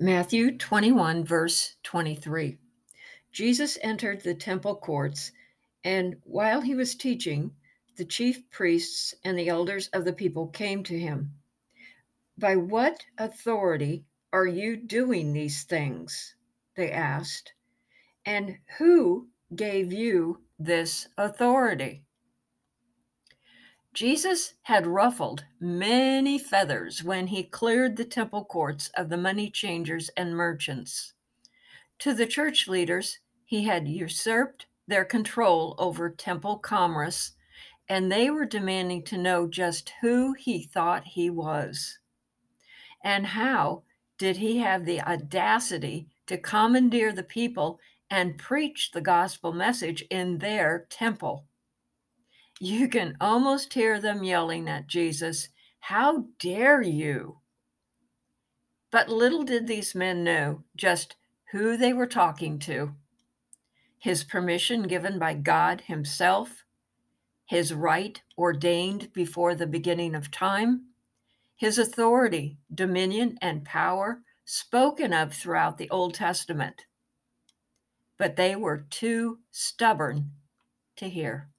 Matthew 21, verse 23. Jesus entered the temple courts, and while he was teaching, the chief priests and the elders of the people came to him. By what authority are you doing these things? They asked. And who gave you this authority? Jesus had ruffled many feathers when he cleared the temple courts of the money changers and merchants. To the church leaders, he had usurped their control over temple commerce, and they were demanding to know just who he thought he was. And how did he have the audacity to commandeer the people and preach the gospel message in their temple? You can almost hear them yelling at Jesus, How dare you? But little did these men know just who they were talking to. His permission given by God Himself, His right ordained before the beginning of time, His authority, dominion, and power spoken of throughout the Old Testament. But they were too stubborn to hear.